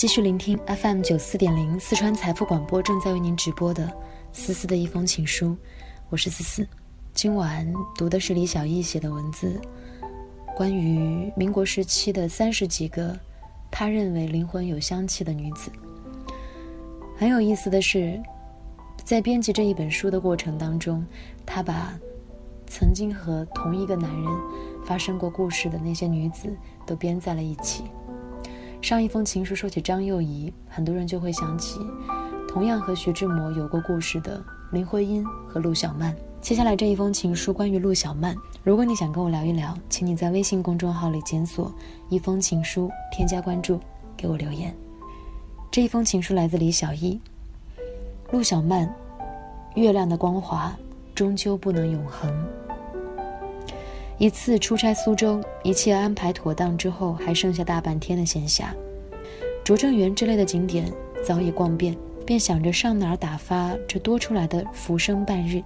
继续聆听 FM 九四点零四川财富广播正在为您直播的思思的一封情书，我是思思。今晚读的是李小艺写的文字，关于民国时期的三十几个他认为灵魂有香气的女子。很有意思的是，在编辑这一本书的过程当中，他把曾经和同一个男人发生过故事的那些女子都编在了一起。上一封情书说起张幼仪，很多人就会想起同样和徐志摩有过故事的林徽因和陆小曼。接下来这一封情书关于陆小曼，如果你想跟我聊一聊，请你在微信公众号里检索“一封情书”，添加关注，给我留言。这一封情书来自李小艺。陆小曼，月亮的光华终究不能永恒。一次出差苏州，一切安排妥当之后，还剩下大半天的闲暇。拙政园之类的景点早已逛遍，便想着上哪儿打发这多出来的浮生半日。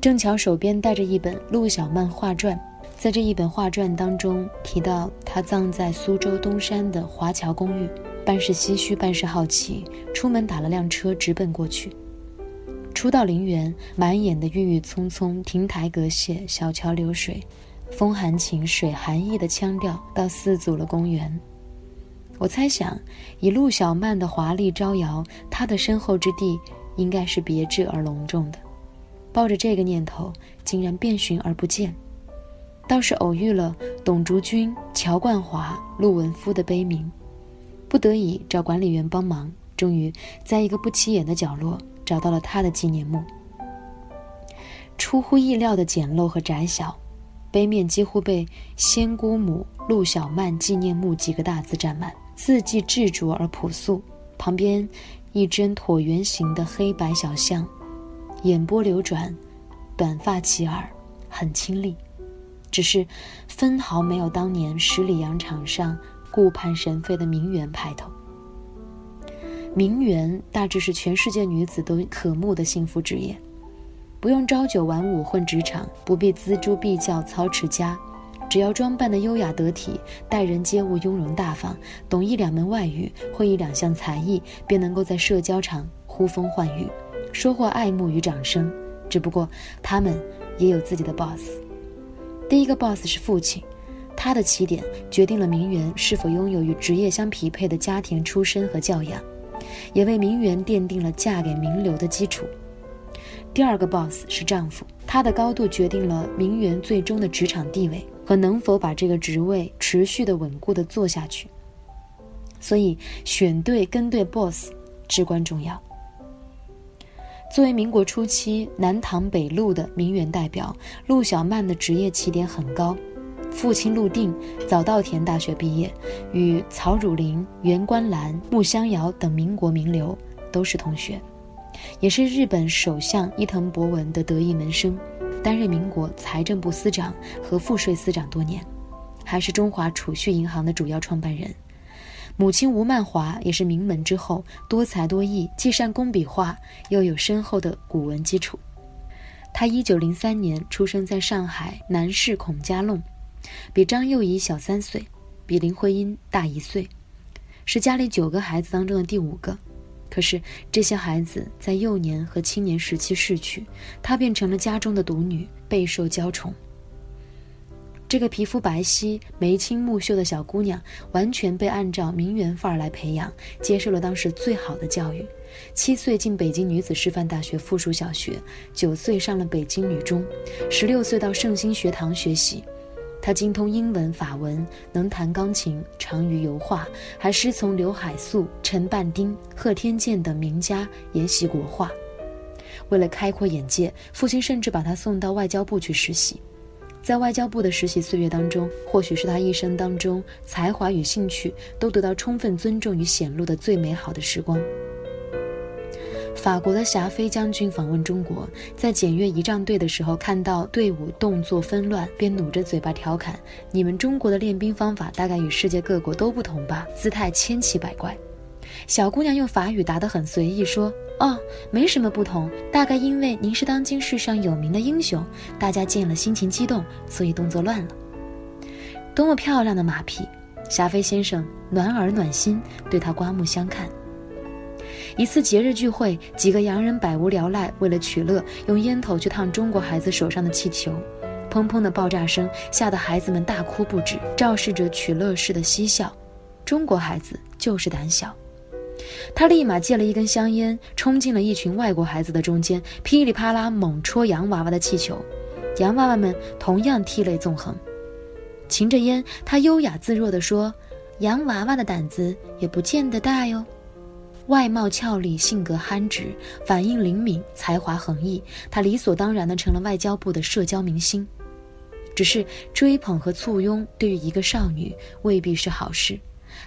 正巧手边带着一本陆小曼画传，在这一本画传当中提到她葬在苏州东山的华侨公寓，半是唏嘘，半是好奇，出门打了辆车直奔过去。初到陵园，满眼的郁郁葱葱，亭台阁榭，小桥流水，风含情，水含意的腔调，到四阻了公园。我猜想，以陆小曼的华丽招摇，她的身后之地应该是别致而隆重的。抱着这个念头，竟然遍寻而不见，倒是偶遇了董竹君、乔冠华、陆文夫的碑铭，不得已找管理员帮忙，终于在一个不起眼的角落。找到了他的纪念墓，出乎意料的简陋和窄小，碑面几乎被“仙姑母陆小曼纪念墓”几个大字占满，字迹质拙而朴素。旁边一针椭圆形的黑白小像，眼波流转，短发齐耳，很清丽，只是分毫没有当年十里洋场上顾盼神飞的名媛派头。名媛大致是全世界女子都渴慕的幸福职业，不用朝九晚五混职场，不必锱铢必较操持家，只要装扮的优雅得体，待人接物雍容大方，懂一两门外语，会一两项才艺，便能够在社交场呼风唤雨，收获爱慕与掌声。只不过他们也有自己的 boss，第一个 boss 是父亲，他的起点决定了名媛是否拥有与职业相匹配的家庭出身和教养。也为名媛奠定了嫁给名流的基础。第二个 boss 是丈夫，他的高度决定了名媛最终的职场地位和能否把这个职位持续的稳固的做下去。所以选对跟对 boss 至关重要。作为民国初期南唐北路的名媛代表，陆小曼的职业起点很高。父亲陆定早稻田大学毕业，与曹汝霖、袁观澜、穆香瑶等民国名流都是同学，也是日本首相伊藤博文的得意门生，担任民国财政部司长和赋税司长多年，还是中华储蓄银行的主要创办人。母亲吴曼华也是名门之后，多才多艺，既善工笔画，又有深厚的古文基础。他一九零三年出生在上海南市孔家弄。比张幼仪小三岁，比林徽因大一岁，是家里九个孩子当中的第五个。可是这些孩子在幼年和青年时期逝去，她变成了家中的独女，备受娇宠。这个皮肤白皙、眉清目秀的小姑娘，完全被按照名媛范儿来培养，接受了当时最好的教育。七岁进北京女子师范大学附属小学，九岁上了北京女中，十六岁到圣心学堂学习。他精通英文、法文，能弹钢琴，长于油画，还师从刘海粟、陈半丁、贺天健等名家研习国画。为了开阔眼界，父亲甚至把他送到外交部去实习。在外交部的实习岁月当中，或许是他一生当中才华与兴趣都得到充分尊重与显露的最美好的时光。法国的霞飞将军访问中国，在检阅仪仗队的时候，看到队伍动作纷乱，便努着嘴巴调侃：“你们中国的练兵方法大概与世界各国都不同吧？姿态千奇百怪。”小姑娘用法语答得很随意，说：“哦，没什么不同，大概因为您是当今世上有名的英雄，大家见了心情激动，所以动作乱了。”多么漂亮的马屁！霞飞先生暖耳暖心，对他刮目相看。一次节日聚会，几个洋人百无聊赖，为了取乐，用烟头去烫中国孩子手上的气球，砰砰的爆炸声吓得孩子们大哭不止，肇事者取乐似的嬉笑。中国孩子就是胆小，他立马借了一根香烟，冲进了一群外国孩子的中间，噼里啪啦猛戳洋娃娃的气球，洋娃娃们同样涕泪纵横。噙着烟，他优雅自若地说：“洋娃娃的胆子也不见得大哟。”外貌俏丽，性格憨直，反应灵敏，才华横溢，她理所当然的成了外交部的社交明星。只是追捧和簇拥对于一个少女未必是好事。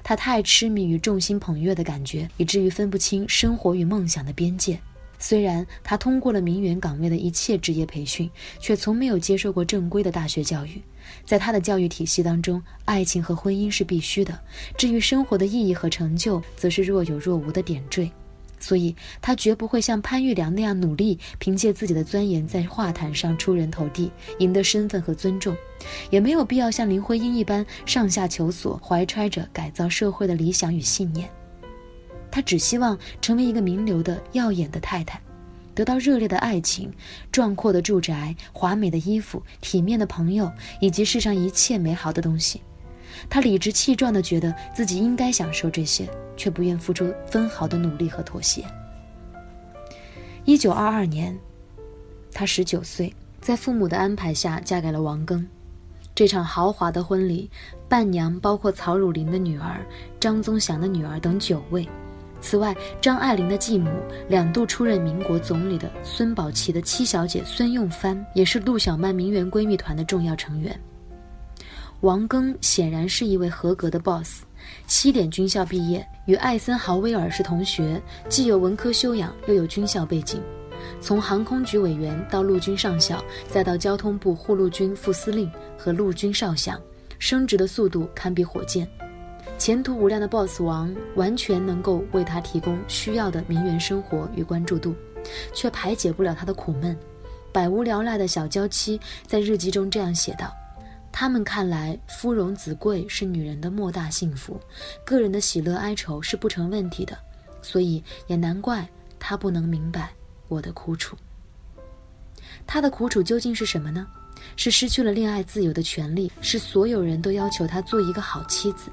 她太痴迷于众星捧月的感觉，以至于分不清生活与梦想的边界。虽然他通过了名媛岗位的一切职业培训，却从没有接受过正规的大学教育。在他的教育体系当中，爱情和婚姻是必须的，至于生活的意义和成就，则是若有若无的点缀。所以，他绝不会像潘玉良那样努力，凭借自己的钻研在画坛上出人头地，赢得身份和尊重；也没有必要像林徽因一般上下求索，怀揣着改造社会的理想与信念。他只希望成为一个名流的耀眼的太太，得到热烈的爱情、壮阔的住宅、华美的衣服、体面的朋友，以及世上一切美好的东西。他理直气壮地觉得自己应该享受这些，却不愿付出分毫的努力和妥协。一九二二年，他十九岁，在父母的安排下嫁给了王庚。这场豪华的婚礼，伴娘包括曹汝霖的女儿、张宗祥的女儿等九位。此外，张爱玲的继母、两度出任民国总理的孙宝琦的七小姐孙用帆，也是陆小曼名媛闺蜜团的重要成员。王庚显然是一位合格的 boss，西点军校毕业，与艾森豪威尔是同学，既有文科修养，又有军校背景。从航空局委员到陆军上校，再到交通部护陆军副司令和陆军少将，升职的速度堪比火箭。前途无量的 boss 王完全能够为他提供需要的名媛生活与关注度，却排解不了他的苦闷。百无聊赖的小娇妻在日记中这样写道。他们看来，夫荣子贵是女人的莫大幸福，个人的喜乐哀愁是不成问题的，所以也难怪他不能明白我的苦楚。他的苦楚究竟是什么呢？是失去了恋爱自由的权利，是所有人都要求他做一个好妻子，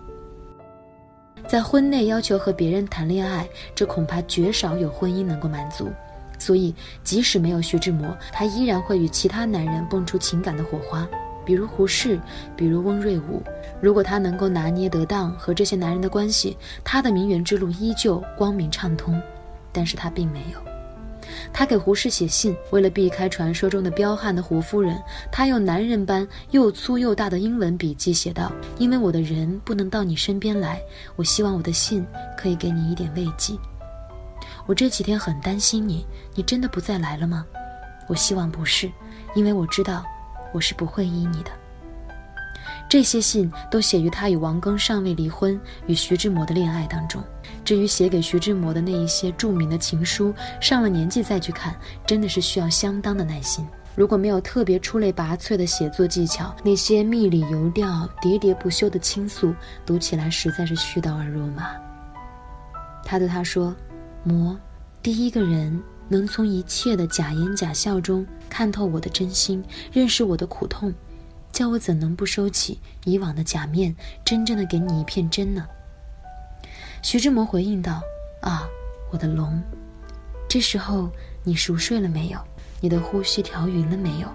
在婚内要求和别人谈恋爱，这恐怕绝少有婚姻能够满足。所以，即使没有徐志摩，他依然会与其他男人蹦出情感的火花。比如胡适，比如翁瑞武，如果他能够拿捏得当和这些男人的关系，他的名媛之路依旧光明畅通。但是他并没有。他给胡适写信，为了避开传说中的彪悍的胡夫人，他用男人般又粗又大的英文笔记写道：“因为我的人不能到你身边来，我希望我的信可以给你一点慰藉。我这几天很担心你，你真的不再来了吗？我希望不是，因为我知道。”我是不会依你的。这些信都写于他与王庚尚未离婚、与徐志摩的恋爱当中。至于写给徐志摩的那一些著名的情书，上了年纪再去看，真的是需要相当的耐心。如果没有特别出类拔萃的写作技巧，那些蜜里游调、喋喋不休的倾诉，读起来实在是絮叨而肉麻。他对他说：“摩，第一个人。”能从一切的假言假笑中看透我的真心，认识我的苦痛，叫我怎能不收起以往的假面，真正的给你一片真呢？徐志摩回应道：“啊，我的龙，这时候你熟睡了没有？你的呼吸调匀了没有？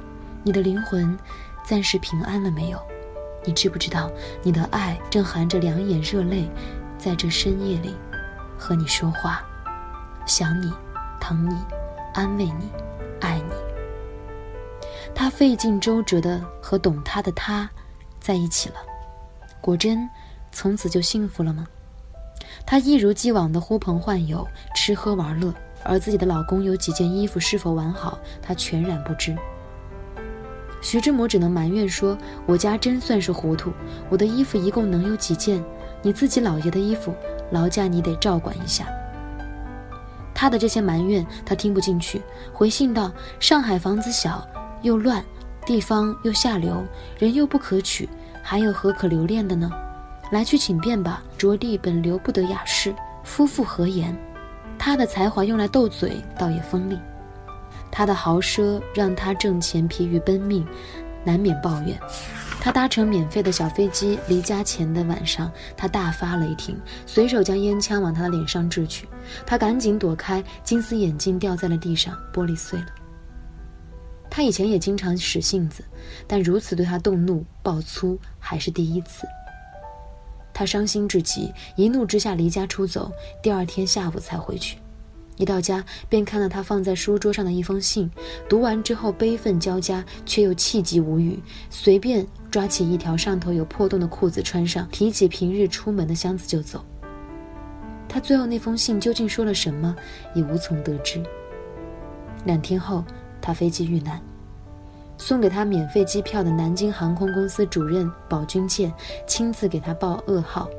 你的灵魂暂时平安了没有？你知不知道，你的爱正含着两眼热泪，在这深夜里和你说话，想你。”疼你，安慰你，爱你。他费尽周折的和懂他的他在一起了，果真从此就幸福了吗？他一如既往的呼朋唤友，吃喝玩乐，而自己的老公有几件衣服是否完好，他全然不知。徐志摩只能埋怨说：“我家真算是糊涂，我的衣服一共能有几件？你自己老爷的衣服，劳驾你得照管一下。”他的这些埋怨，他听不进去，回信道：“上海房子小又乱，地方又下流，人又不可取，还有何可留恋的呢？来去请便吧，着地本留不得雅士，夫妇何言？他的才华用来斗嘴，倒也锋利；他的豪奢让他挣钱疲于奔命，难免抱怨。他搭乘免费的小飞机离家前的晚上，他大发雷霆，随手将烟枪往他的脸上掷去。他赶紧躲开，金丝眼镜掉在了地上，玻璃碎了。他以前也经常使性子，但如此对他动怒、暴粗还是第一次。他伤心至极，一怒之下离家出走，第二天下午才回去。一到家，便看到他放在书桌上的一封信，读完之后悲愤交加，却又气急无语，随便抓起一条上头有破洞的裤子穿上，提起平日出门的箱子就走。他最后那封信究竟说了什么，也无从得知。两天后，他飞机遇难，送给他免费机票的南京航空公司主任宝军舰亲自给他报噩耗，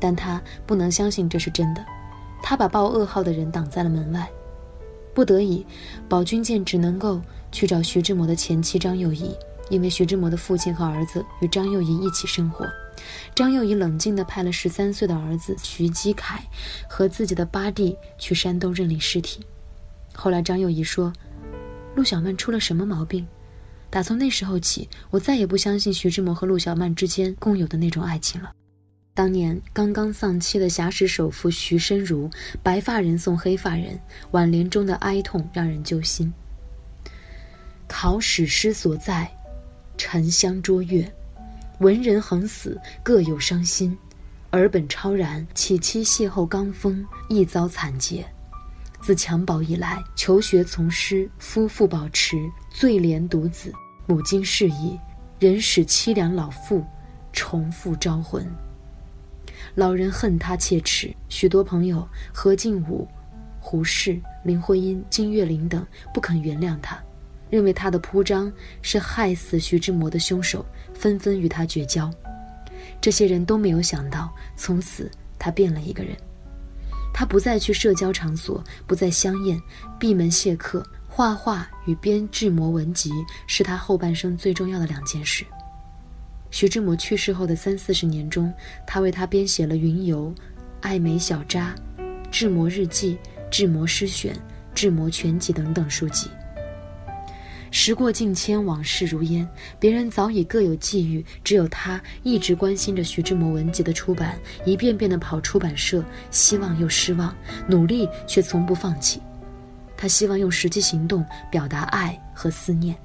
但他不能相信这是真的。他把报噩耗的人挡在了门外，不得已，宝军舰只能够去找徐志摩的前妻张幼仪，因为徐志摩的父亲和儿子与张幼仪一起生活。张幼仪冷静地派了十三岁的儿子徐基凯和自己的八弟去山东认领尸体。后来张幼仪说：“陆小曼出了什么毛病？打从那时候起，我再也不相信徐志摩和陆小曼之间共有的那种爱情了。”当年刚刚丧妻的侠史首富徐申如，白发人送黑发人，挽联中的哀痛让人揪心。考史诗所在，沉香卓越，文人横死各有伤心，尔本超然，岂期邂逅罡风，亦遭惨劫。自襁褓以来，求学从师，夫妇保持，最怜独子，母亲逝矣，人使凄凉老妇，重复招魂。老人恨他切齿，许多朋友何敬武、胡适、林徽因、金岳霖等不肯原谅他，认为他的铺张是害死徐志摩的凶手，纷纷与他绝交。这些人都没有想到，从此他变了一个人。他不再去社交场所，不再相宴，闭门谢客，画画与编志摩文集是他后半生最重要的两件事。徐志摩去世后的三四十年中，他为他编写了《云游》《爱美小札》《志摩日记》《志摩诗选》《志摩全集》等等书籍。时过境迁，往事如烟，别人早已各有际遇，只有他一直关心着徐志摩文集的出版，一遍遍地跑出版社，希望又失望，努力却从不放弃。他希望用实际行动表达爱和思念。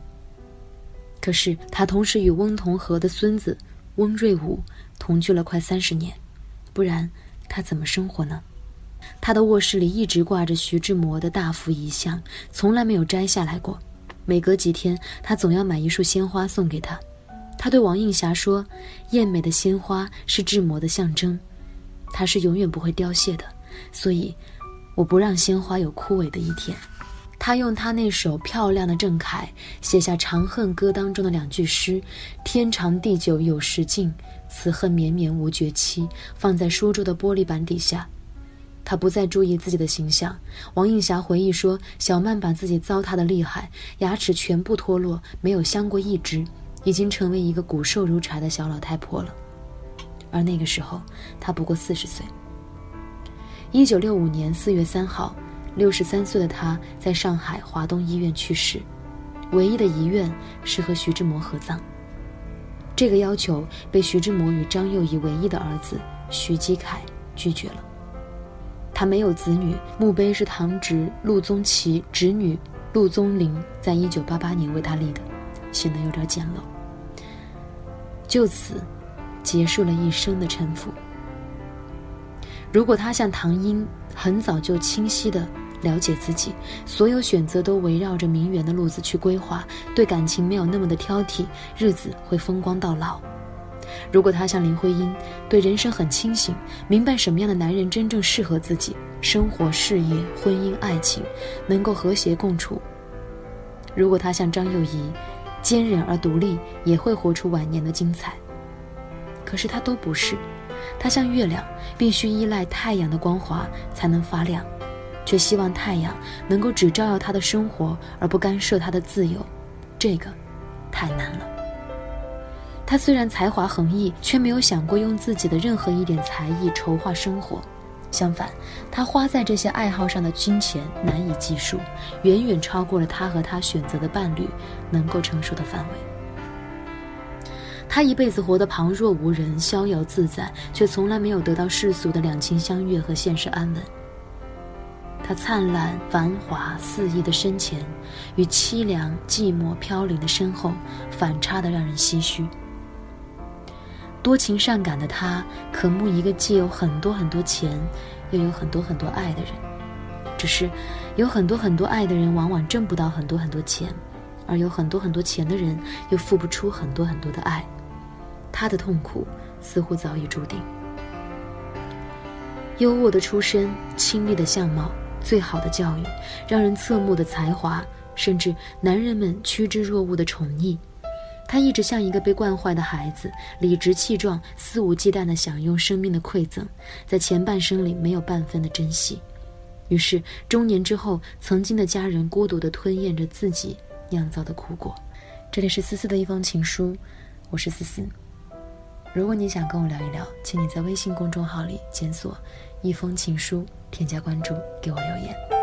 可是他同时与翁同龢的孙子翁瑞武同居了快三十年，不然他怎么生活呢？他的卧室里一直挂着徐志摩的大幅遗像，从来没有摘下来过。每隔几天，他总要买一束鲜花送给她。他对王映霞说：“艳美的鲜花是志摩的象征，它是永远不会凋谢的，所以我不让鲜花有枯萎的一天。”他用他那首漂亮的郑恺写下《长恨歌》当中的两句诗：“天长地久有时尽，此恨绵绵无绝期。”放在书桌的玻璃板底下。他不再注意自己的形象。王映霞回忆说：“小曼把自己糟蹋的厉害，牙齿全部脱落，没有镶过一只，已经成为一个骨瘦如柴的小老太婆了。”而那个时候，她不过四十岁。一九六五年四月三号。六十三岁的他在上海华东医院去世，唯一的遗愿是和徐志摩合葬。这个要求被徐志摩与张幼仪唯一的儿子徐基凯拒绝了。他没有子女，墓碑是堂侄陆宗奇侄女陆宗麟在一九八八年为他立的，显得有点简陋。就此，结束了一生的沉浮。如果他像唐英，很早就清晰的。了解自己，所有选择都围绕着名媛的路子去规划，对感情没有那么的挑剔，日子会风光到老。如果他像林徽因，对人生很清醒，明白什么样的男人真正适合自己，生活、事业、婚姻、爱情能够和谐共处。如果他像张幼仪，坚韧而独立，也会活出晚年的精彩。可是他都不是，他像月亮，必须依赖太阳的光华才能发亮。却希望太阳能够只照耀他的生活，而不干涉他的自由，这个太难了。他虽然才华横溢，却没有想过用自己的任何一点才艺筹划生活。相反，他花在这些爱好上的金钱难以计数，远远超过了他和他选择的伴侣能够承受的范围。他一辈子活得旁若无人、逍遥自在，却从来没有得到世俗的两情相悦和现实安稳。他灿烂繁华肆意的身前，与凄凉寂寞飘零的身后，反差的让人唏嘘。多情善感的他，渴慕一个既有很多很多钱，又有很多很多爱的人。只是，有很多很多爱的人，往往挣不到很多很多钱，而有很多很多钱的人，又付不出很多很多的爱。他的痛苦似乎早已注定。优渥的出身，清丽的相貌。最好的教育，让人侧目的才华，甚至男人们趋之若鹜的宠溺，他一直像一个被惯坏的孩子，理直气壮、肆无忌惮地享用生命的馈赠，在前半生里没有半分的珍惜。于是中年之后，曾经的家人孤独地吞咽着自己酿造的苦果。这里是思思的一封情书，我是思思。如果你想跟我聊一聊，请你在微信公众号里检索“一封情书”。添加关注，给我留言。